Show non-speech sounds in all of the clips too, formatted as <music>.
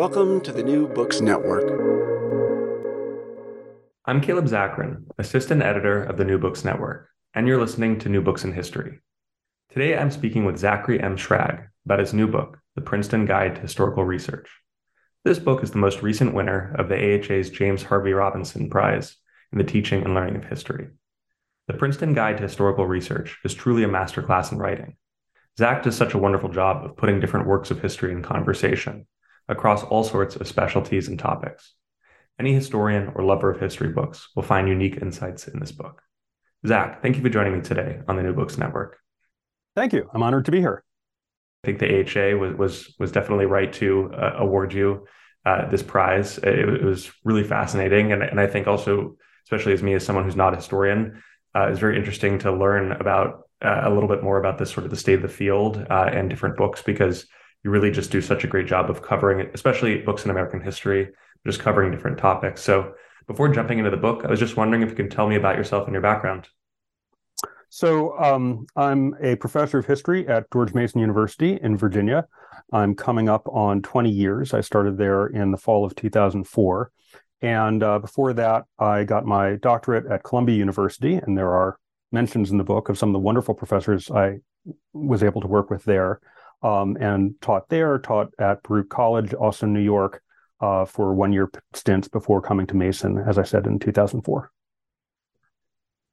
Welcome to the New Books Network. I'm Caleb Zakarin, assistant editor of the New Books Network, and you're listening to New Books in History. Today I'm speaking with Zachary M. Schrag about his new book, The Princeton Guide to Historical Research. This book is the most recent winner of the AHA's James Harvey Robinson Prize in the Teaching and Learning of History. The Princeton Guide to Historical Research is truly a masterclass in writing. Zach does such a wonderful job of putting different works of history in conversation across all sorts of specialties and topics. Any historian or lover of history books will find unique insights in this book. Zach, thank you for joining me today on the New Books Network. Thank you. I'm honored to be here. I think the AHA was was was definitely right to uh, award you uh, this prize. It, it, was really fascinating, and and I think also, especially as me as someone who's not a historian, uh, it's very interesting to learn about uh, a little bit more about this sort of the state of the field uh, and different books because you really just do such a great job of covering it, especially books in American history, just covering different topics. So before jumping into the book, I was just wondering if you can tell me about yourself and your background. So um, I'm a professor of history at George Mason University in Virginia. I'm coming up on 20 years. I started there in the fall of 2004. And uh, before that, I got my doctorate at Columbia University. And there are mentions in the book of some of the wonderful professors I was able to work with there um, and taught there, taught at Baruch College, also New York, uh, for one year stints before coming to Mason, as I said, in 2004.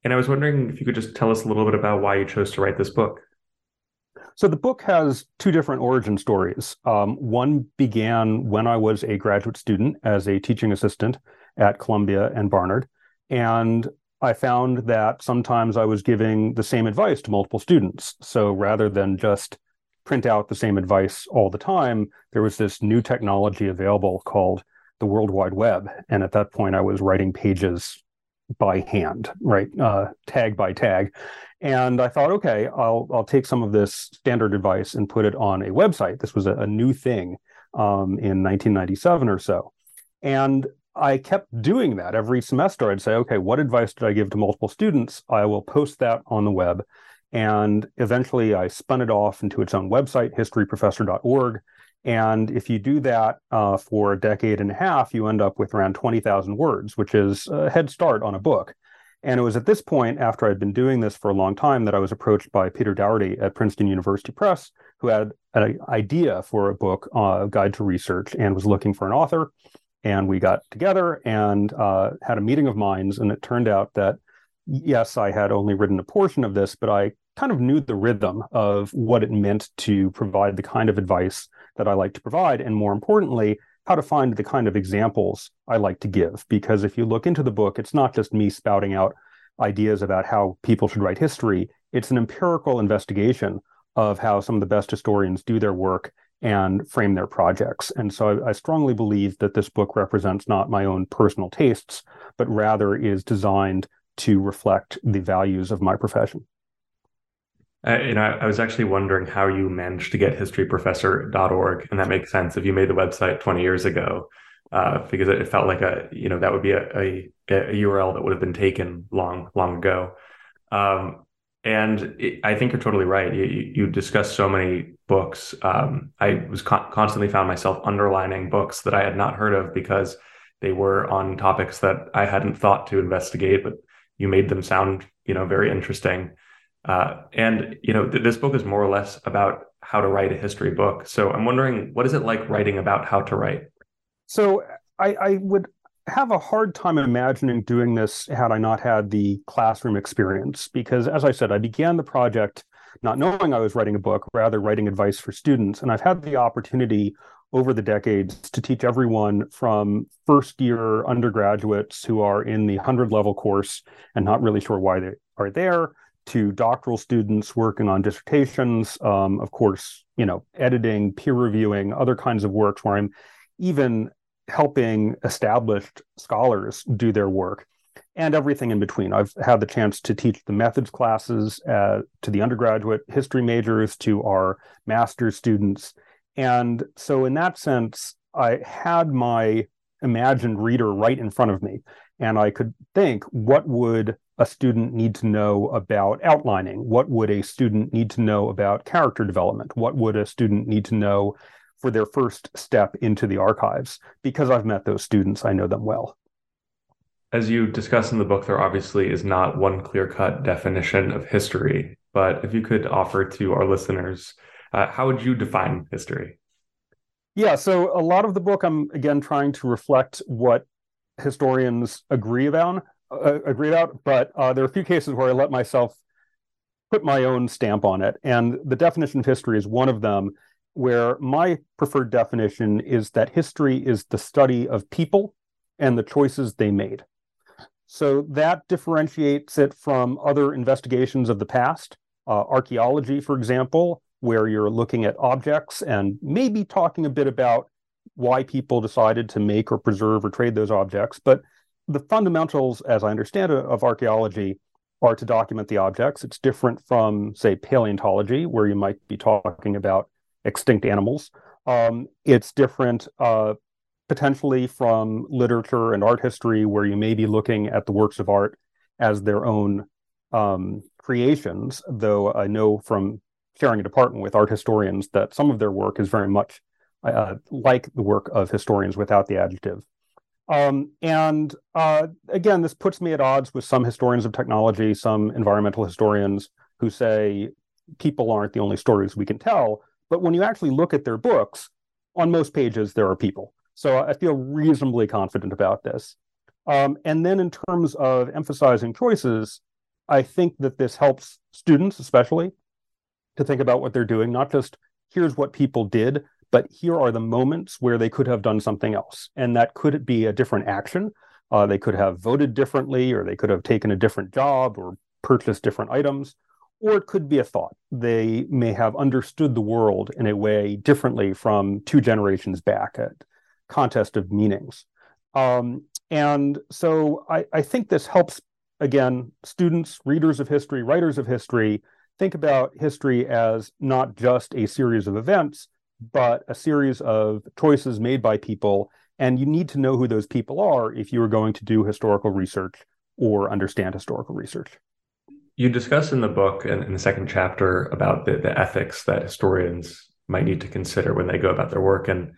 And I was wondering if you could just tell us a little bit about why you chose to write this book. So the book has two different origin stories. Um, one began when I was a graduate student as a teaching assistant at Columbia and Barnard. And I found that sometimes I was giving the same advice to multiple students. So rather than just print out the same advice all the time, there was this new technology available called the World Wide Web. And at that point, I was writing pages by hand, right, uh, tag by tag. And I thought, okay, I'll I'll take some of this standard advice and put it on a website. This was a, a new thing um, in 1997 or so, and I kept doing that every semester. I'd say, okay, what advice did I give to multiple students? I will post that on the web, and eventually I spun it off into its own website, historyprofessor.org. And if you do that uh, for a decade and a half, you end up with around 20,000 words, which is a head start on a book. And it was at this point, after I'd been doing this for a long time, that I was approached by Peter Dougherty at Princeton University Press, who had an idea for a book, uh, Guide to Research, and was looking for an author. And we got together and uh, had a meeting of minds. And it turned out that yes, I had only written a portion of this, but I kind of knew the rhythm of what it meant to provide the kind of advice that I like to provide. And more importantly, how to find the kind of examples I like to give. Because if you look into the book, it's not just me spouting out ideas about how people should write history, it's an empirical investigation of how some of the best historians do their work and frame their projects. And so I, I, strongly believe that this book represents not my own personal tastes, but rather is designed to reflect the values of my profession. Uh, you know, I, I was actually wondering how you managed to get historyprofessor.org, and that makes sense if you made the website 20 years ago, uh, because it felt like a, you know, that would be a, a, a URL that would have been taken long, long ago. Um, and it, I think you're totally right. You, you discussed so many books. Um, I was con- constantly found myself underlining books that I had not heard of because they were on topics that I hadn't thought to investigate, but you made them sound you know very interesting. Uh, and you know th- this book is more or less about how to write a history book. So i'm wondering what is it like writing about how to write? So i, I would have a hard time imagining doing this had i not had the classroom experience because as i said i began the project not knowing i was writing a book rather writing advice for students. And i've had the opportunity over the decades to teach everyone from first year undergraduates who are in the 100 level course and not really sure why they are there to doctoral students working on dissertations um, of course you know editing peer reviewing other kinds of works where i'm even helping established scholars do their work and everything in between. I've had the chance to teach the methods classes uh, to the undergraduate history majors, to our master's students. And so, in that sense, I had my imagined reader right in front of me. And I could think, what would a student need to know about outlining? What would a student need to know about character development? What would a student need to know for their first step into the archives? Because I've met those students, I know them well. As you discuss in the book, there obviously is not one clear cut definition of history. But if you could offer to our listeners, uh, how would you define history? Yeah, so a lot of the book, I'm again trying to reflect what historians agree about. Uh, agree about, but uh, there are a few cases where I let myself put my own stamp on it, and the definition of history is one of them. Where my preferred definition is that history is the study of people and the choices they made. So that differentiates it from other investigations of the past. Uh, archaeology, for example, where you're looking at objects and maybe talking a bit about why people decided to make or preserve or trade those objects. But the fundamentals, as I understand it, of archaeology are to document the objects. It's different from, say, paleontology, where you might be talking about extinct animals. Um, it's different uh, potentially from literature and art history, where you may be looking at the works of art as their own um, creations, though I know from sharing a department with art historians that some of their work is very much uh, like the work of historians without the adjective. Um, and uh, again, this puts me at odds with some historians of technology, some environmental historians who say people aren't the only stories we can tell. But when you actually look at their books, on most pages, there are people. So I feel reasonably confident about this. Um, and then in terms of emphasizing choices, I think that this helps students, especially, to think about what they're doing, not just here's what people did, but here are the moments where they could have done something else. And that could be a different action. Uh, they could have voted differently, or they could have taken a different job or purchased different items, or it could be a thought. They may have understood the world in a way differently from two generations back at contest of meanings. Um, and so I, I think this helps, again, students, readers of history, writers of history, think about history as not just a series of events, but a series of choices made by people. And you need to know who those people are if you are going to do historical research or understand historical research. You discuss in the book and in the second chapter about the, the ethics that historians might need to consider when they go about their work. And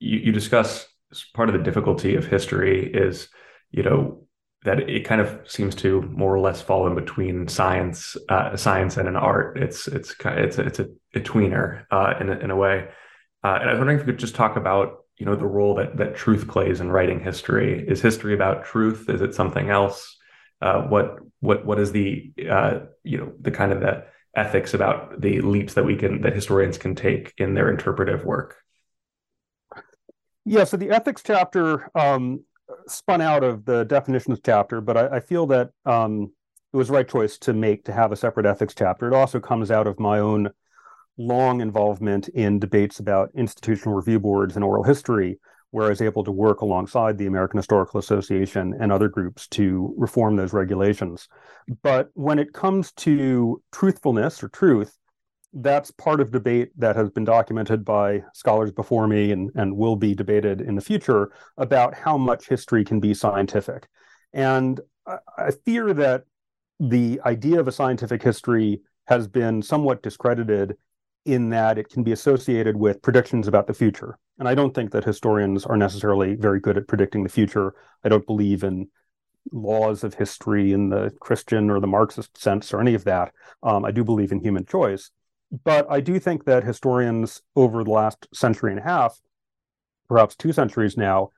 you, you discuss part of the difficulty of history is, you know, that it kind of seems to more or less fall in between science, uh, science and an art. It's it's it's it's a, a tweener uh, in a, in a way. Uh, and I was wondering if you could just talk about you know the role that that truth plays in writing history. Is history about truth? Is it something else? Uh, what what what is the uh, you know the kind of the ethics about the leaps that we can that historians can take in their interpretive work? Yeah, so the ethics chapter um, spun out of the definitions chapter, but I, I feel that um, it was the right choice to make to have a separate ethics chapter. It also comes out of my own long involvement in debates about institutional review boards and oral history, where I was able to work alongside the American Historical Association and other groups to reform those regulations. But when it comes to truthfulness or truth, that's part of debate that has been documented by scholars before me and, and will be debated in the future about how much history can be scientific. And I, I fear that the idea of a scientific history has been somewhat discredited in that it can be associated with predictions about the future. And I don't think that historians are necessarily very good at predicting the future. I don't believe in laws of history in the Christian or the Marxist sense or any of that. Um, I do believe in human choice. But I do think that historians over the last century and a half, perhaps two centuries now,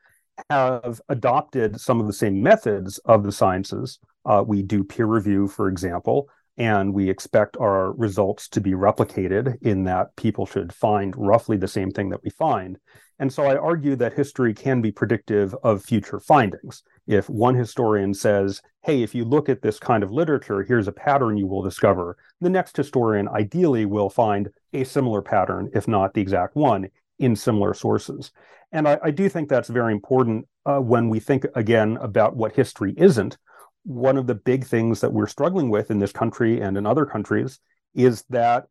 have adopted some of the same methods of the sciences. Uh, we do peer review, for example, and we expect our results to be replicated in that people should find roughly the same thing that we find. And so I argue that history can be predictive of future findings. If one historian says, hey, if you look at this kind of literature, here's a pattern you will discover, the next historian ideally will find a similar pattern, if not the exact one, in similar sources. And I, I do think that's very important uh, when we think again about what history isn't. One of the big things that we're struggling with in this country and in other countries is that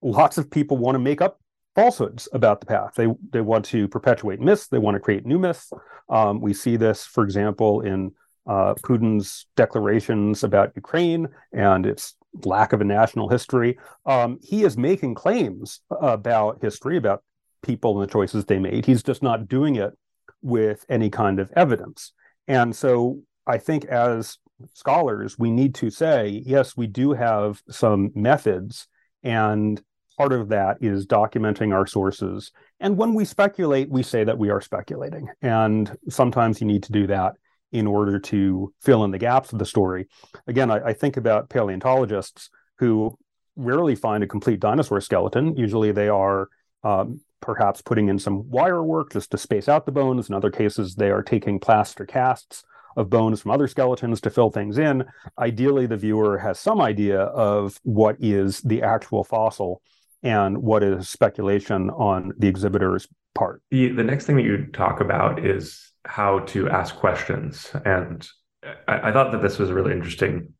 lots of people want to make up falsehoods about the past. They they want to perpetuate myths. They want to create new myths. Um, we see this, for example, in uh, Putin's declarations about Ukraine and its lack of a national history. Um, he is making claims about history, about people and the choices they made. He's just not doing it with any kind of evidence. And so I think as scholars, we need to say, yes, we do have some methods, and part of that is documenting our sources. And when we speculate, we say that we are speculating. And sometimes you need to do that in order to fill in the gaps of the story. Again, I, I think about paleontologists who rarely find a complete dinosaur skeleton. Usually they are um, perhaps putting in some wire work just to space out the bones. In other cases, they are taking plaster casts of bones from other skeletons to fill things in. Ideally, the viewer has some idea of what is the actual fossil and what is speculation on the exhibitor's part. The, the next thing that you talk about is how to ask questions. And I, I thought that this was a really interesting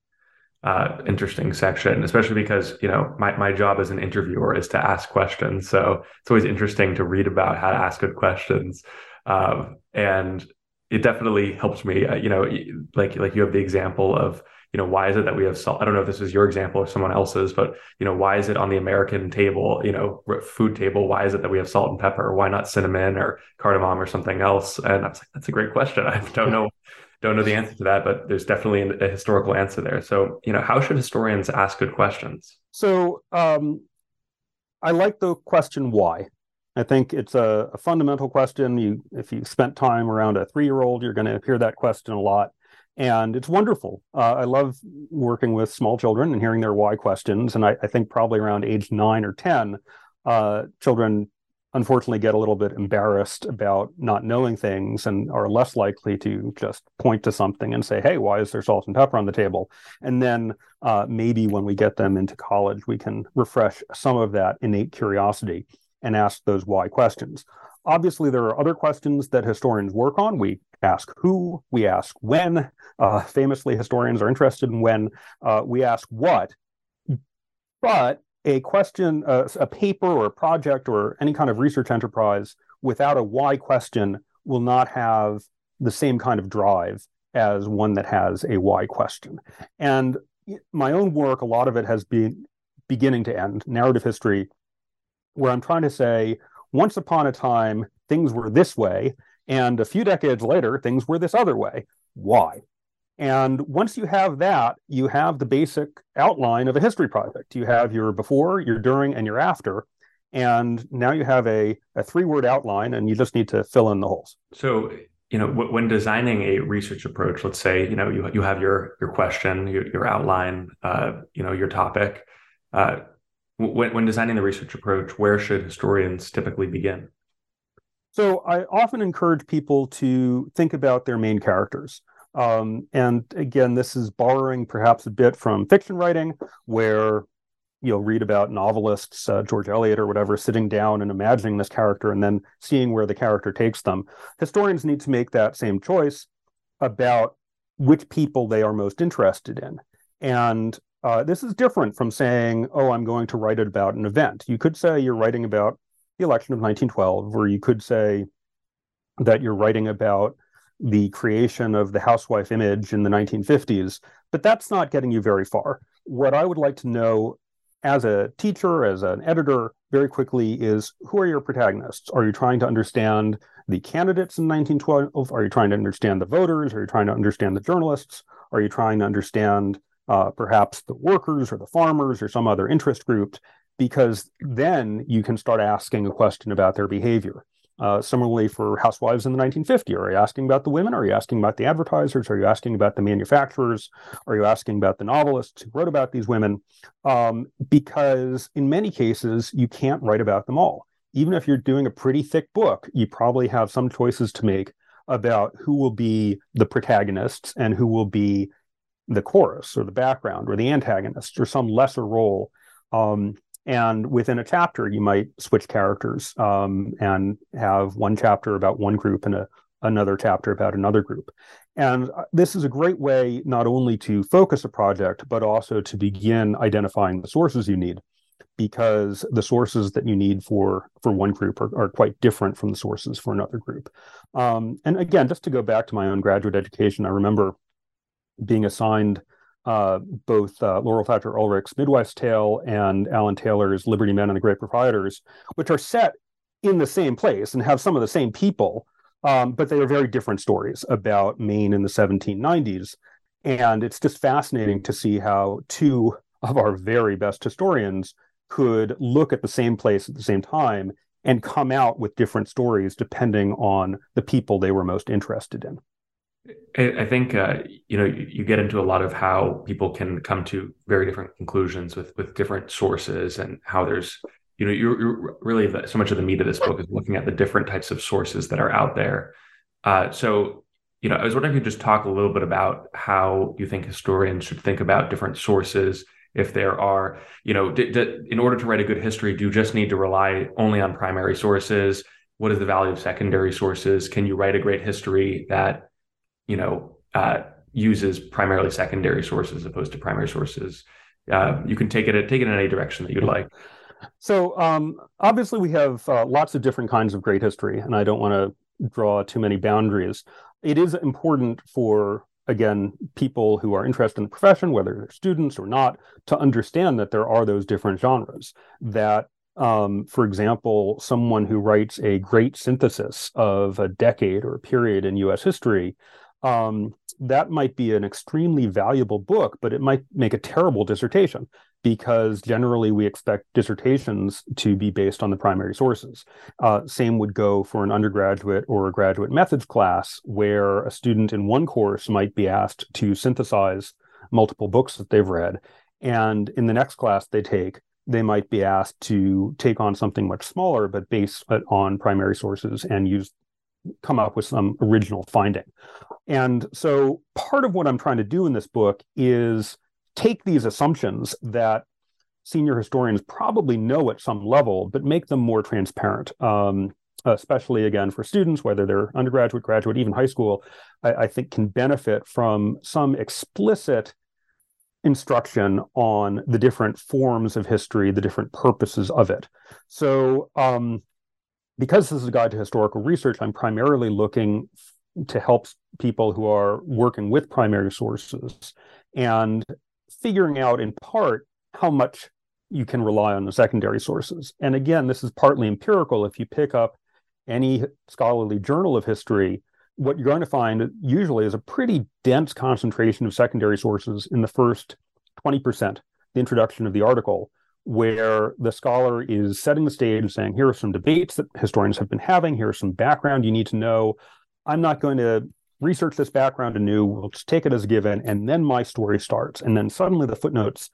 uh, interesting section, especially because you know my my job as an interviewer is to ask questions. So it's always interesting to read about how to ask good questions, um, and it definitely helps me. Uh, you know, like like you have the example of you know why is it that we have salt? I don't know if this is your example or someone else's, but you know why is it on the American table, you know, food table? Why is it that we have salt and pepper? Why not cinnamon or cardamom or something else? And I was like, that's a great question. <laughs> I don't know don't know the answer to that, but there's definitely a historical answer there. So, you know, how should historians ask good questions? So, um, I like the question why. I think it's a, a, fundamental question. You, if you spent time around a three-year-old, you're going to hear that question a lot, and it's wonderful. Uh, I love working with small children and hearing their why questions. And I, I think probably around age nine or ten, uh, children unfortunately get a little bit embarrassed about not knowing things and are less likely to just point to something and say, hey, why is there salt and pepper on the table? And then uh, maybe when we get them into college, we can refresh some of that innate curiosity and ask those why questions. Obviously, there are other questions that historians work on. We ask who, we ask when. Uh, famously, historians are interested in when. Uh, we ask what. But a question, uh, a paper or a project or any kind of research enterprise without a why question will not have the same kind of drive as one that has a why question. And my own work, a lot of it has been beginning to end, narrative history, where I'm trying to say, once upon a time, things were this way, and a few decades later, things were this other way. Why? And once you have that, you have the basic outline of a history project. You have your before, your during, and your after. And now you have a, a three word outline, and you just need to fill in the holes. So, you know, w- when designing a research approach, let's say, you know, you, you have your, your question, your, your outline, uh, you know, your topic. Uh, when, when designing the research approach, where should historians typically begin? So, I often encourage people to think about their main characters. Um, and again, this is borrowing perhaps a bit from fiction writing, where you'll read about novelists, uh, George Eliot or whatever, sitting down and imagining this character and then seeing where the character takes them. Historians need to make that same choice about which people they are most interested in. And uh, this is different from saying, oh, I'm going to write it about an event. You could say you're writing about the election of 1912, where you could say that you're writing about the creation of the housewife image in the 1950s, but that's not getting you very far. What I would like to know as a teacher, as an editor, very quickly is who are your protagonists? Are you trying to understand the candidates in 1912? Are you trying to understand the voters? Are you trying to understand the journalists? Are you trying to understand uh, perhaps the workers or the farmers or some other interest group? Because then you can start asking a question about their behavior. Uh, similarly, for housewives in the 1950s, are you asking about the women? Are you asking about the advertisers? Are you asking about the manufacturers? Are you asking about the novelists who wrote about these women? Um, because in many cases, you can't write about them all. Even if you're doing a pretty thick book, you probably have some choices to make about who will be the protagonists and who will be the chorus or the background or the antagonist or some lesser role. Um, And within a chapter, you might switch characters um, and have one chapter about one group and a, another chapter about another group. And uh, this is a great way not only to focus a project, but also to begin identifying the sources you need, because the sources that you need for for one group are, are quite different from the sources for another group. Um, and again, just to go back to my own graduate education, I remember being assigned uh, both uh, Laurel Thatcher Ulrich's Midwife's Tale and Alan Taylor's Liberty Men and the Great Proprietors, which are set in the same place and have some of the same people, um, but they are very different stories about Maine in the 1790s. And it's just fascinating to see how two of our very best historians could look at the same place at the same time and come out with different stories depending on the people they were most interested in. I think uh, you know you get into a lot of how people can come to very different conclusions with with different sources and how there's you know you're, you're really the, so much of the meat of this book is looking at the different types of sources that are out there. Uh, so you know I was wondering if you could just talk a little bit about how you think historians should think about different sources. If there are you know d- d- in order to write a good history, do you just need to rely only on primary sources? What is the value of secondary sources? Can you write a great history that you know, uh, uses primarily secondary sources as opposed to primary sources. Uh, you can take it take it in any direction that you'd like. So um, obviously, we have uh, lots of different kinds of great history, and I don't want to draw too many boundaries. It is important for again people who are interested in the profession, whether they're students or not, to understand that there are those different genres. That um, for example, someone who writes a great synthesis of a decade or a period in U.S. history um, that might be an extremely valuable book, but it might make a terrible dissertation because generally we expect dissertations to be based on the primary sources. Uh, same would go for an undergraduate or a graduate methods class, where a student in one course might be asked to synthesize multiple books that they've read. And in the next class they take, they might be asked to take on something much smaller, but based on primary sources and use come up with some original finding. And so part of what I'm trying to do in this book is take these assumptions that senior historians probably know at some level, but make them more transparent. Um, especially again for students, whether they're undergraduate, graduate, even high school, I, I think can benefit from some explicit instruction on the different forms of history, the different purposes of it. So, um, because this is a guide to historical research, I'm primarily looking to help people who are working with primary sources and figuring out in part how much you can rely on the secondary sources. And again, this is partly empirical. If you pick up any scholarly journal of history, what you're going to find usually is a pretty dense concentration of secondary sources in the first 20%, the introduction of the article, where the scholar is setting the stage and saying, here are some debates that historians have been having, here's some background you need to know. I'm not going to research this background anew. We'll just take it as given, and then my story starts. And then suddenly the footnotes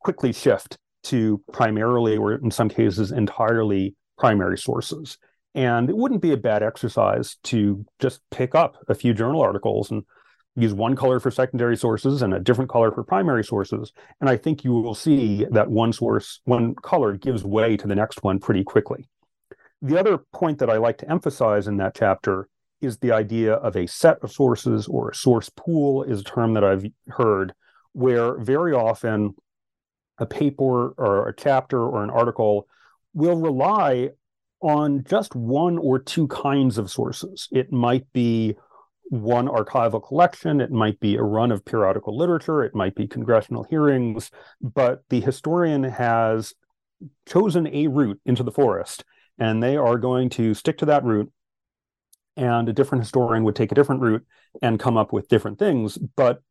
quickly shift to primarily, or in some cases, entirely primary sources. And it wouldn't be a bad exercise to just pick up a few journal articles and use one color for secondary sources and a different color for primary sources. And I think you will see that one source, one color gives way to the next one pretty quickly. The other point that I like to emphasize in that chapter is the idea of a set of sources or a source pool is a term that I've heard where very often a paper or a chapter or an article will rely on just one or two kinds of sources. It might be one archival collection, it might be a run of periodical literature, it might be congressional hearings, but the historian has chosen a route into the forest and they are going to stick to that route and a different historian would take a different route and come up with different things. But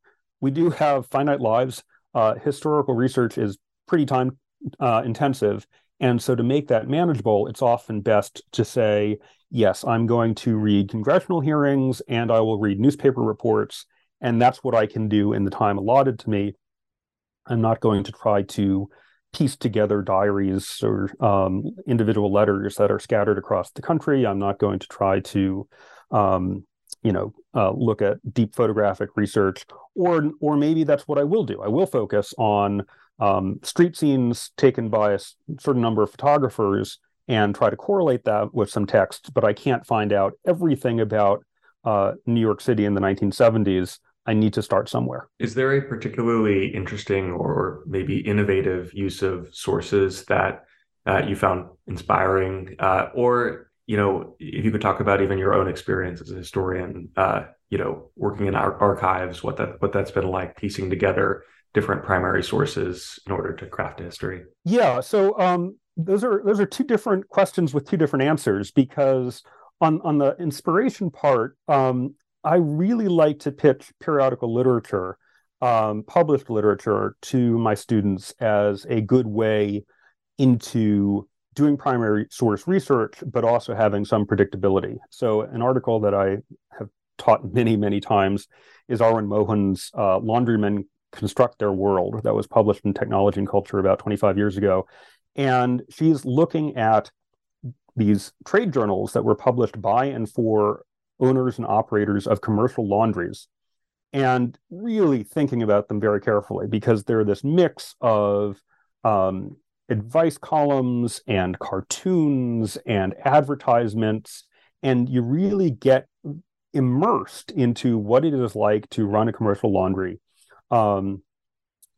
we do have finite lives. Uh, historical research is pretty time uh, intensive. And so to make that manageable, it's often best to say, yes, I'm going to read congressional hearings and I will read newspaper reports. And that's what I can do in the time allotted to me. I'm not going to try to piece together diaries or um, individual letters that are scattered across the country. I'm not going to try to, um, you know, uh, look at deep photographic research, or or maybe that's what I will do. I will focus on um, street scenes taken by a certain number of photographers and try to correlate that with some text, but I can't find out everything about uh, New York City in the 1970s. I need to start somewhere. Is there a particularly interesting or maybe innovative use of sources that uh, you found inspiring, uh, or you know, if you could talk about even your own experience as a historian, uh, you know, working in our archives, what that what that's been like, piecing together different primary sources in order to craft a history. Yeah, so um, those are those are two different questions with two different answers because on on the inspiration part, um, I really like to pitch periodical literature, um, published literature, to my students as a good way into doing primary source research, but also having some predictability. So, an article that I have taught many, many times is Arwen Mohun's uh, Laundrymen Construct Their World, that was published in Technology and Culture about 25 years ago. And she's looking at these trade journals that were published by and for owners and operators of commercial laundries and really thinking about them very carefully because they're this mix of um, advice columns and cartoons and advertisements and you really get immersed into what it is like to run a commercial laundry um,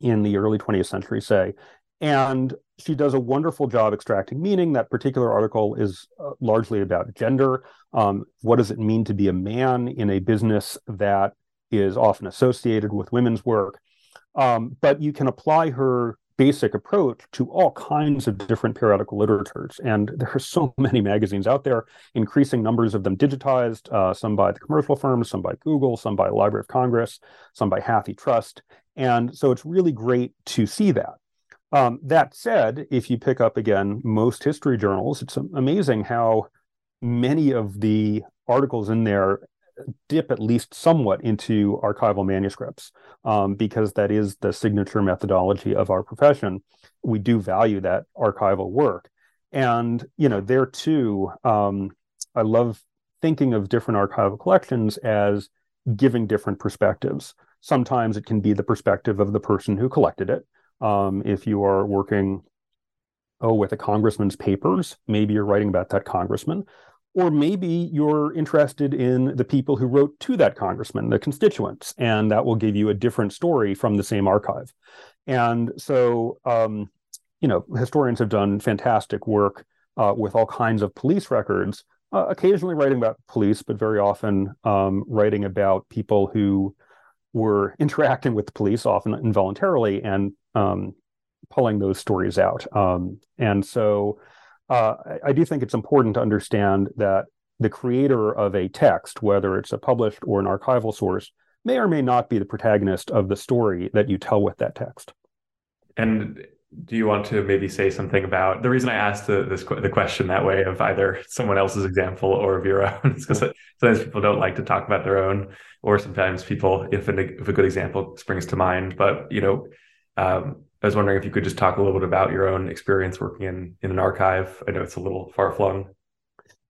in the early 20th century say and she does a wonderful job extracting meaning. That particular article is uh, largely about gender. Um, what does it mean to be a man in a business that is often associated with women's work? Um, but you can apply her basic approach to all kinds of different periodical literatures. And there are so many magazines out there, increasing numbers of them digitized, uh, some by the commercial firms, some by Google, some by Library of Congress, some by HathiTrust. And so it's really great to see that. Um, that said, if you pick up again most history journals, it's amazing how many of the articles in there dip at least somewhat into archival manuscripts um, because that is the signature methodology of our profession. We do value that archival work. And, you know, there too, um, I love thinking of different archival collections as giving different perspectives. Sometimes it can be the perspective of the person who collected it. Um, if you are working, oh, with a congressman's papers, maybe you're writing about that congressman. Or maybe you're interested in the people who wrote to that congressman, the constituents, and that will give you a different story from the same archive. And so, um, you know, historians have done fantastic work uh, with all kinds of police records, uh, occasionally writing about police, but very often um, writing about people who were <laughs> interacting with the police, often involuntarily, and um, pulling those stories out. Um, and so uh, I, do think it's important to understand that the creator of a text, whether it's a published or an archival source, may or may not be the protagonist of the story that you tell with that text. And do you want to maybe say something about the reason I asked the, this the question that way of either someone else's example or of your own? <laughs> because sometimes people don't like to talk about their own, or sometimes people, if, an, if a good example springs to mind, but you know, um, I was wondering if you could just talk a little bit about your own experience working in in an archive. I know it's a little far flung.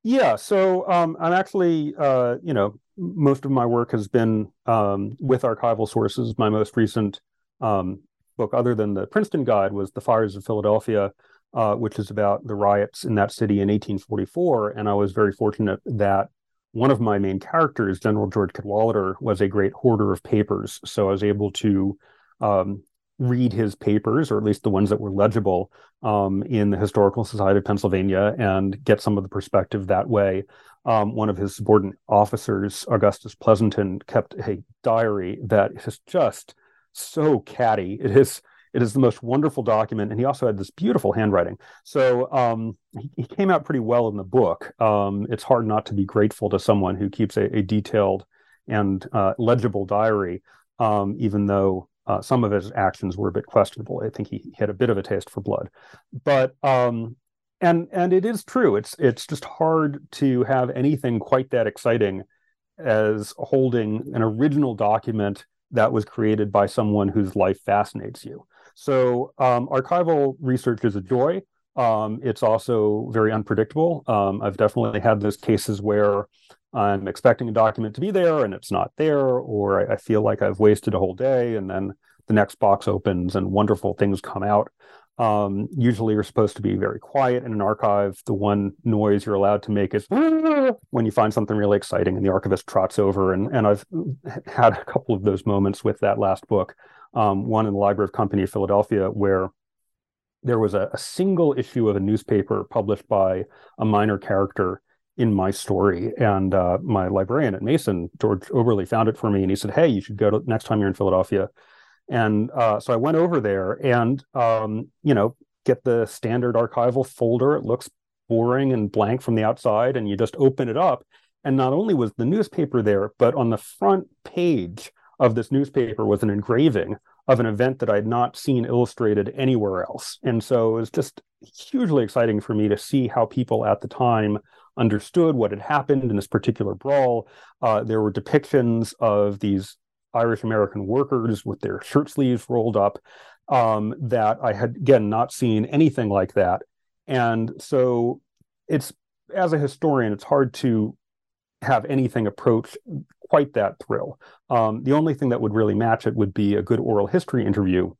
Yeah, so um, I'm actually, uh, you know, most of my work has been um, with archival sources. My most recent um, book, other than the Princeton Guide, was The Fires of Philadelphia, uh, which is about the riots in that city in 1844. And I was very fortunate that one of my main characters, General George Cadwalader, was a great hoarder of papers. So I was able to um, read his papers, or at least the ones that were legible um, in the Historical Society of Pennsylvania, and get some of the perspective that way. Um, one of his subordinate officers, Augustus Pleasonton, kept a diary that is just so catty. It is it is the most wonderful document, and he also had this beautiful handwriting. So um, he, he, came out pretty well in the book. Um, it's hard not to be grateful to someone who keeps a, a detailed and uh, legible diary, um, even though uh, some of his actions were a bit questionable. I think he, had a bit of a taste for blood, but um, and and it is true. It's it's just hard to have anything quite that exciting as holding an original document that was created by someone whose life fascinates you. So um, archival research is a joy. Um, it's also very unpredictable. Um, I've definitely had those cases where I'm expecting a document to be there and it's not there, or I, feel like I've wasted a whole day and then the next box opens and wonderful things come out. Um, usually you're supposed to be very quiet in an archive. The one noise you're allowed to make is <laughs> when you find something really exciting and the archivist trots over. And, and I've <laughs> had a couple of those moments with that last book. Um, one in the Library of Company of Philadelphia, where there was a, a, single issue of a newspaper published by a minor character in my story. And uh, my librarian at Mason, George Oberle, found it for me and he said, Hey, you should go to next time you're in Philadelphia. And uh, so I went over there and, um, you know, get the standard archival folder. It looks boring and blank from the outside. And you just open it up. And not only was the newspaper there, but on the front page of this newspaper was an engraving of an event that I'd not seen illustrated anywhere else. And so it was just hugely exciting for me to see how people at the time understood what had happened in this particular brawl. Uh, there were depictions of these Irish American workers with their shirt sleeves rolled up um, that I had, again, not seen anything like that. And so it's, as a historian, it's hard to have anything approach quite that thrill. Um, the only thing that would really match it would be a good oral history interview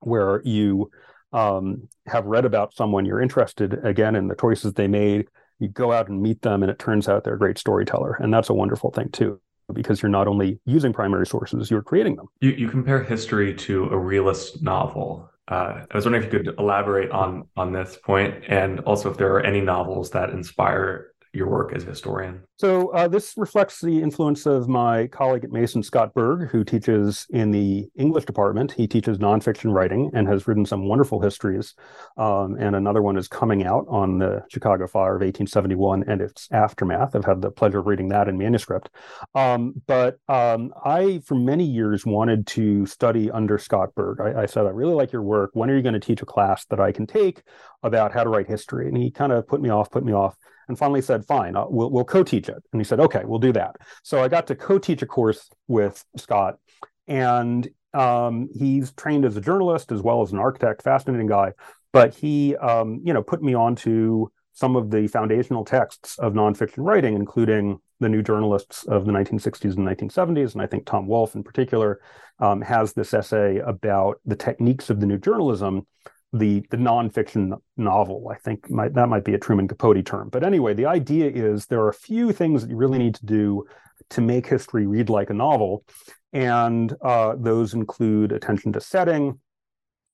where you um, have read about someone you're interested again in the choices they made you go out and meet them and it turns out they're a great storyteller. And that's a wonderful thing too because you're not only using primary sources you're creating them. You, you compare history to a realist novel. Uh, i was wondering if you could elaborate on on this point and also if there are any novels that inspire your work as a historian? So uh, this reflects the influence of my colleague at Mason, Scott Berg, who teaches in the English department. He teaches nonfiction writing and has written some wonderful histories. Um, and another one is coming out on the Chicago Fire of 1871 and its aftermath. I've had the pleasure of reading that in manuscript. Um, but um, I, for many years, wanted to study under Scott Berg. I, I said, I really like your work. When are you going to teach a class that I can take about how to write history? And he kind of put me off, put me off and finally said, fine, uh, we'll, we'll co-teach it. And he said, okay, we'll do that. So I got to co-teach a course with Scott and um, he's trained as a journalist as well as an architect, fascinating guy. But he, um, you know, put me onto some of the foundational texts of nonfiction writing, including the new journalists of the 1960s and 1970s. And I think Tom Wolfe in particular um, has this essay about the techniques of the new journalism the the nonfiction novel. I think might, that might be a Truman Capote term. But anyway, the idea is there are a few things that you really need to do to make history read like a novel, and uh, those include attention to setting.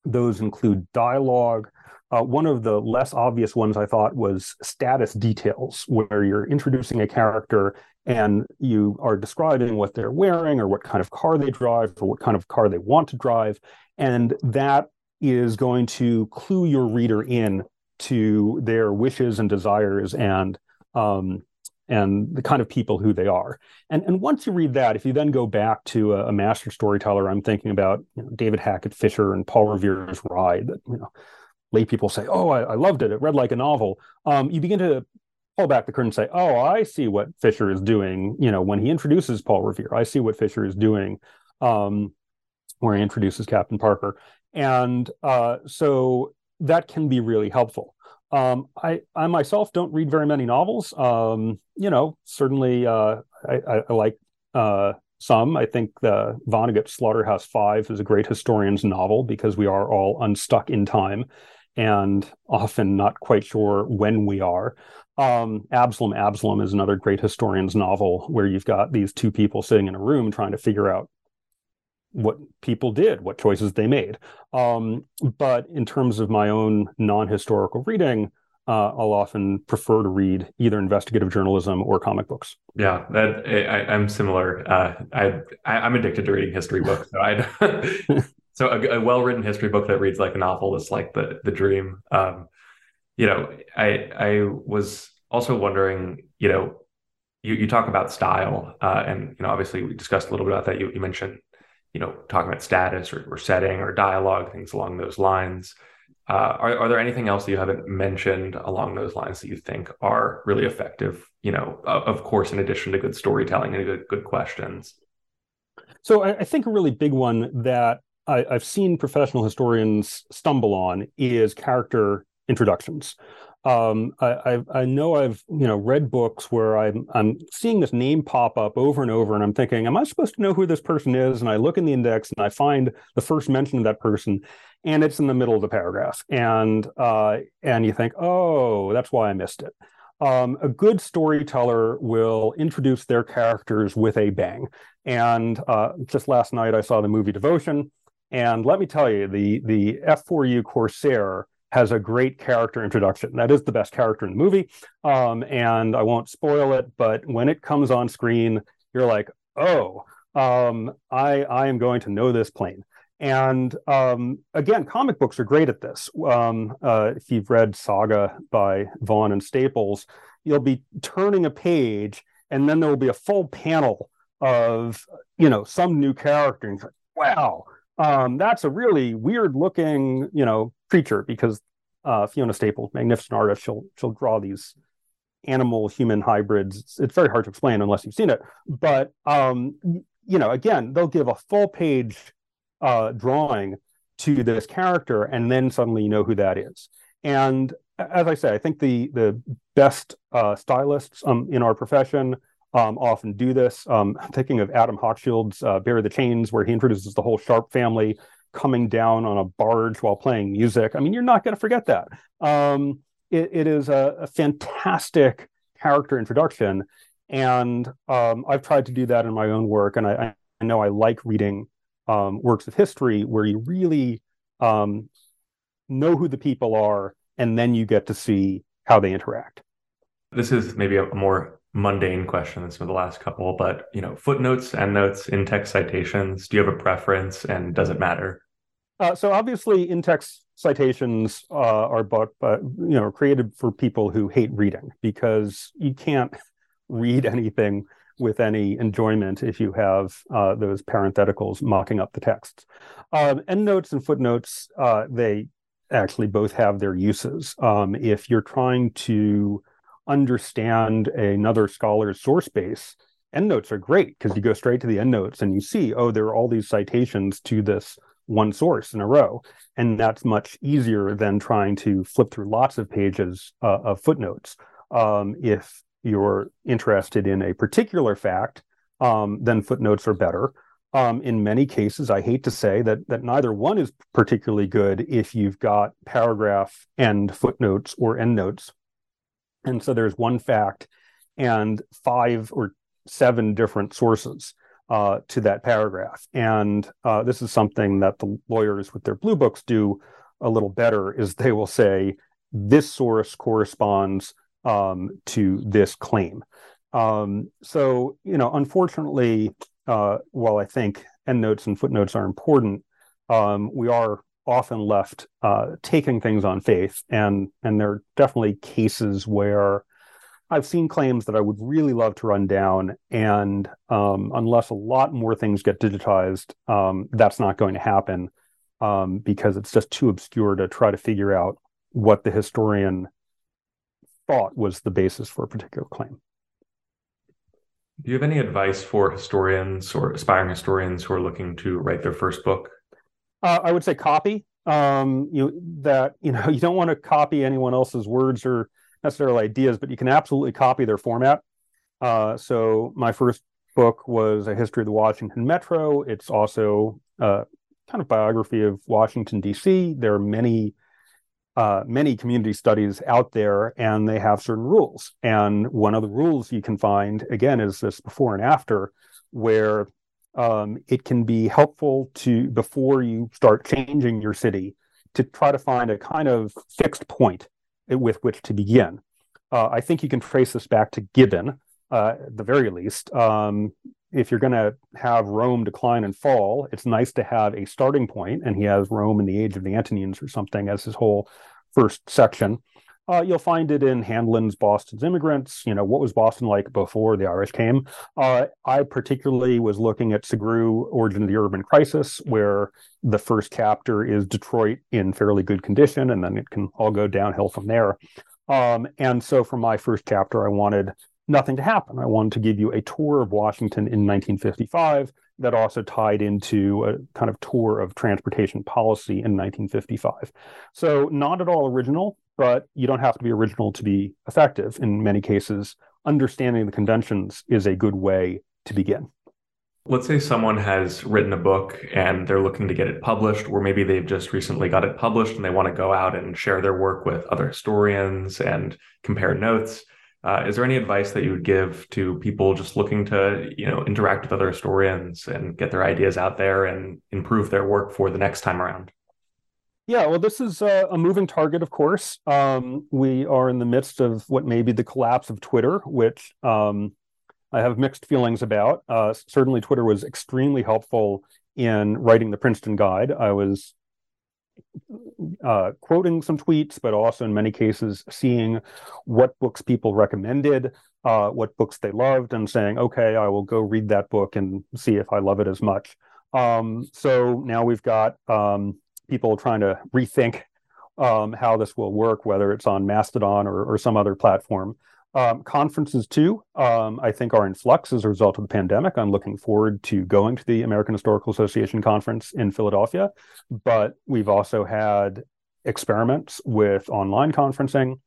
Those include dialogue. Uh, one of the less obvious ones I thought was status details, where you're introducing a character and you are describing what they're wearing or what kind of car they drive or what kind of car they want to drive. And that is going to clue your reader in to their wishes and desires and um, and the kind of people who they are. And and once you read that, if you then go back to a, a master storyteller, I'm thinking about you know, David Hackett Fischer and Paul Revere's Ride. That you know, lay people say, "Oh, I, I loved it. It read like a novel." Um, you begin to pull back the curtain and say, "Oh, I see what Fischer is doing." You know, when he introduces Paul Revere, I see what Fischer is doing. Um, where he introduces Captain Parker. And uh, so that can be really helpful. Um, I, I myself don't read very many novels. Um, you know, certainly uh, I, I, like uh, some. I think the Vonnegut Slaughterhouse Five is a great historian's novel because we are all unstuck in time and often not quite sure when we are. Um, Absalom, Absalom is another great historian's novel where you've got these two people sitting in a room trying to figure out what people did, what choices they made. Um, but in terms of my own non-historical reading, uh, I'll often prefer to read either investigative journalism or comic books. Yeah, that I, am similar. Uh, I, I am addicted to reading history books. So I <laughs> so a, a, well-written history book that reads like a novel is like the the dream. Um, you know, I I was also wondering, you know, you, you talk about style, uh, and you know, obviously we discussed a little bit about that. You, you mentioned you know, talking about status or, or setting or dialogue, things along those lines. Uh, are, are there anything else that you haven't mentioned along those lines that you think are really effective? You know, of course, in addition to good storytelling and good, good questions. So I, I think a really big one that I, have seen professional historians stumble on is character introductions. Um, I, I, I know I've you know read books where I'm I'm seeing this name pop up over and over, and I'm thinking, am I supposed to know who this person is? And I look in the index and I find the first mention of that person, and it's in the middle of the paragraph, and uh, and you think, oh, that's why I missed it. Um, a good storyteller will introduce their characters with a bang. And uh, just last night, I saw the movie Devotion, and let me tell you, the the F4U Corsair has a great character introduction. That is the best character in the movie. Um, and I won't spoil it, but when it comes on screen, you're like, oh, um, I, I am going to know this plane. And um, again, comic books are great at this. Um, uh, if you've read Saga by Vaughan and Staples, you'll be turning a page, and then there will be a full panel of you know some new character, and like, wow, um, that's a really weird looking you know creature because uh, Fiona Staples, magnificent artist, she'll she'll draw these animal human hybrids. It's, it's very hard to explain unless you've seen it. But um, you know, again, they'll give a full page uh, drawing to this character, and then suddenly you know who that is. And as I say, I think the the best uh, stylists um, in our profession um, often do this. Um, thinking of Adam Hochschild's uh, Bury the Chains, where he introduces the whole Sharp family coming down on a barge while playing music. I mean, you're not going to forget that. Um, it, it is a, a, fantastic character introduction. And um, I've tried to do that in my own work. And I, I know I like reading um, works of history where you really um, know who the people are and then you get to see how they interact. This is maybe a more mundane question some the last couple, but you know, footnotes, endnotes, in-text citations. Do you have a preference, and does it matter? Uh, so obviously, in-text citations uh, are but you know created for people who hate reading because you can't <laughs> read anything with any enjoyment if you have uh, those parentheticals mocking up the texts. Um, endnotes and footnotes uh, they actually both have their uses. Um, if you're trying to understand another scholar's source base, endnotes are great because you go straight to the endnotes and you see, oh, there are all these citations to this one source in a row. And that's much easier than trying to flip through lots of pages uh, of footnotes. Um, if you're interested in a particular fact, um, then footnotes are better. Um, in many cases, I hate to say that that neither one is particularly good if you've got paragraph and footnotes or endnotes. And so there's one fact and five or seven different sources uh, to that paragraph. And uh, this is something that the lawyers with their blue books do a little better is they will say this source corresponds um, to this claim. Um, so, you know, unfortunately, uh, while I think endnotes and footnotes are important, um, we are often left uh, taking things on faith, and and there are definitely cases where I've seen claims that I would really love to run down, and um, unless a lot more things get digitized, um, that's not going to happen um, because it's just too obscure to try to figure out what the historian thought was the basis for a particular claim. Do you have any advice for historians or aspiring historians who are looking to write their first book? Uh, I would say copy. Um, you that you know <laughs> you don't want to copy anyone else's words or necessarily ideas, but you can absolutely copy their format. Uh, so my first book was a history of the Washington Metro. It's also a kind of biography of Washington D.C. There are many uh, many community studies out there, and they have certain rules. And one of the rules you can find again is this before and after, where um, it can be helpful to before you start changing your city to try to find a kind of fixed point with which to begin. Uh, I think you can trace this back to Gibbon, uh, at the very least. Um, if you're going to have Rome decline and fall, it's nice to have a starting point, and he has Rome in the age of the Antonines or something as his whole first section. Uh, you'll find it in Handlin's Boston's Immigrants. You know, what was Boston like before the Irish came? Uh, I particularly was looking at Sugrue, Origin of the Urban Crisis, where the first chapter is Detroit in fairly good condition, and then it can all go downhill from there. Um, and so for my first chapter, I wanted nothing to happen. I wanted to give you a tour of Washington in 1955 that also tied into a kind of tour of transportation policy in 1955. So not at all original, but you don't have to be original to be effective. In many cases, understanding the conventions is a good way to begin. Let's say someone has written a book and they're looking to get it published, or maybe they've just recently got it published and they want to go out and share their work with other historians and compare notes. Uh, is there any advice that you would give to people just looking to, you know, interact with other historians and get their ideas out there and improve their work for the next time around? Yeah, well, this is a, a moving target, of course. Um, we are in the midst of what may be the collapse of Twitter, which um, I have mixed feelings about. Uh, certainly, Twitter was extremely helpful in writing the Princeton Guide. I was uh, quoting some tweets, but also in many cases seeing what books people recommended, uh, what books they loved, and saying, okay, I will go read that book and see if I love it as much. Um, so now we've got um, people trying to rethink um, how this will work, whether it's on Mastodon or, or some other platform. Um, conferences too, um, I think are in flux as a result of the pandemic. I'm looking forward to going to the American Historical Association conference in Philadelphia, but we've also had experiments with online conferencing,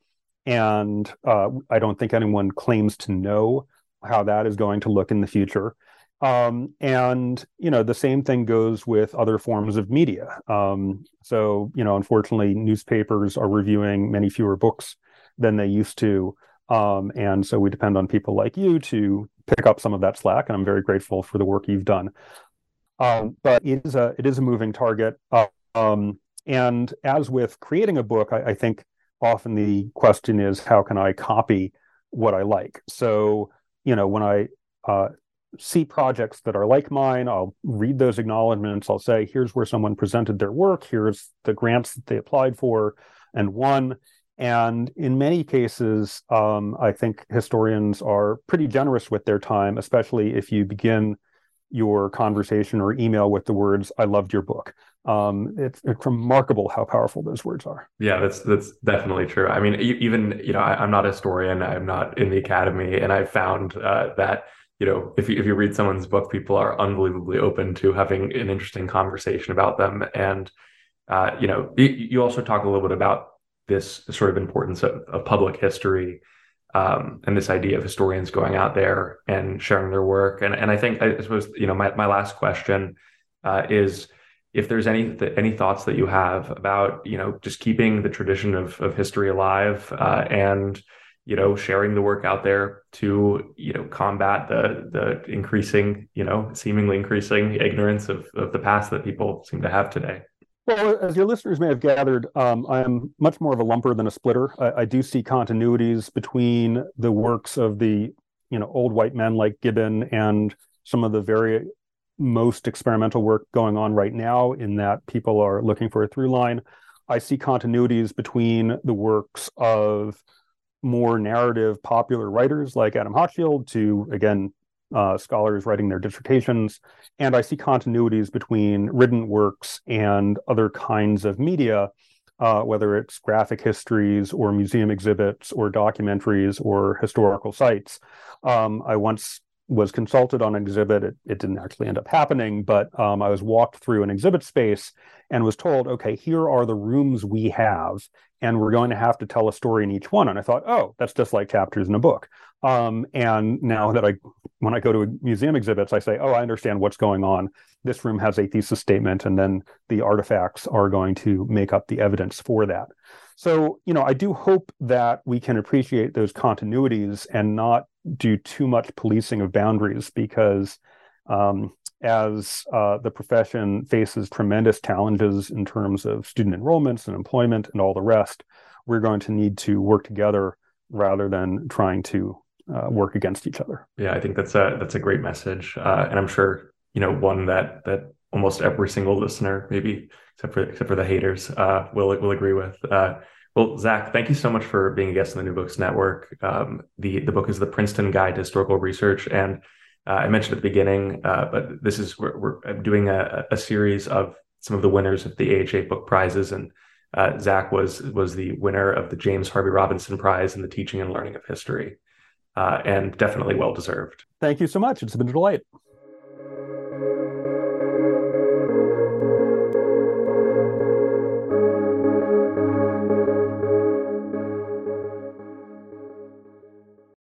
and uh, I don't think anyone claims to know how that is going to look in the future. Um, and you know the same thing goes with other forms of media. Um, so you know, unfortunately, newspapers are reviewing many fewer books than they used to, um, and so we depend on people like you to pick up some of that slack. And I'm very grateful for the work you've done. Um, but it is a it is a moving target. Um, and as with creating a book, I, I think often the question is how can I copy what I like? So you know when I uh, see projects that are like mine. I'll read those acknowledgments. I'll say, here's where someone presented their work. Here's the grants that they applied for and won. And in many cases, um, I think historians are pretty generous with their time, especially if you begin your conversation or email with the words, I loved your book. Um, it's, it's, remarkable how powerful those words are. Yeah, that's that's definitely true. I mean, even you know, I, am not a historian. I'm not in the academy, and I've found uh, that you know, if you, if you read someone's book, people are unbelievably open to having an interesting conversation about them. And, uh, you know, you, you, also talk a little bit about this sort of importance of, of public history um, and this idea of historians going out there and sharing their work. And, and I think, I suppose, you know, my, my last question uh, is if there's any, any thoughts that you have about, you know, just keeping the tradition of, of history alive uh, and, you know sharing the work out there to you know combat the the increasing you know seemingly increasing ignorance of of the past that people seem to have today. Well as your listeners may have gathered um, i am much more of a lumper than a splitter. I, I, do see continuities between the works of the you know old white men like gibbon and some of the very most experimental work going on right now in that people are looking for a through line. I see continuities between the works of more narrative popular writers like Adam Hochschild to again uh, scholars writing their dissertations, and I see continuities between written works and other kinds of media, uh, whether it's graphic histories or museum exhibits or documentaries or historical sites. Um, I once was consulted on an exhibit. It, it didn't actually end up happening, but um, I was walked through an exhibit space and was told, okay, here are the rooms we have, and we're going to have to tell a story in each one. And I thought, oh, that's just like chapters in a book. Um, and now that I, when I go to museum exhibits, I say, oh, I understand what's going on. This room has a thesis statement, and then the artifacts are going to make up the evidence for that. So, you know, I do hope that we can appreciate those continuities and not do too much policing of boundaries because um, as uh, the profession faces tremendous challenges in terms of student enrollments and employment and all the rest, we're going to need to work together rather than trying to uh, work against each other. Yeah, I think that's a that's a great message, uh, and I'm sure you know one that that almost every single listener, maybe except for except for the haters, uh, will will agree with. Uh, well, Zach, thank you so much for being a guest on the New Books Network. Um, the the book is the Princeton Guide to Historical Research, and uh, I mentioned at the beginning, uh, but this is we're, we're doing a, a, series of some of the winners of the AHA book prizes, and uh, Zach was was the winner of the James Harvey Robinson Prize in the Teaching and Learning of History, uh, and definitely well deserved. Thank you so much. It's been a delight.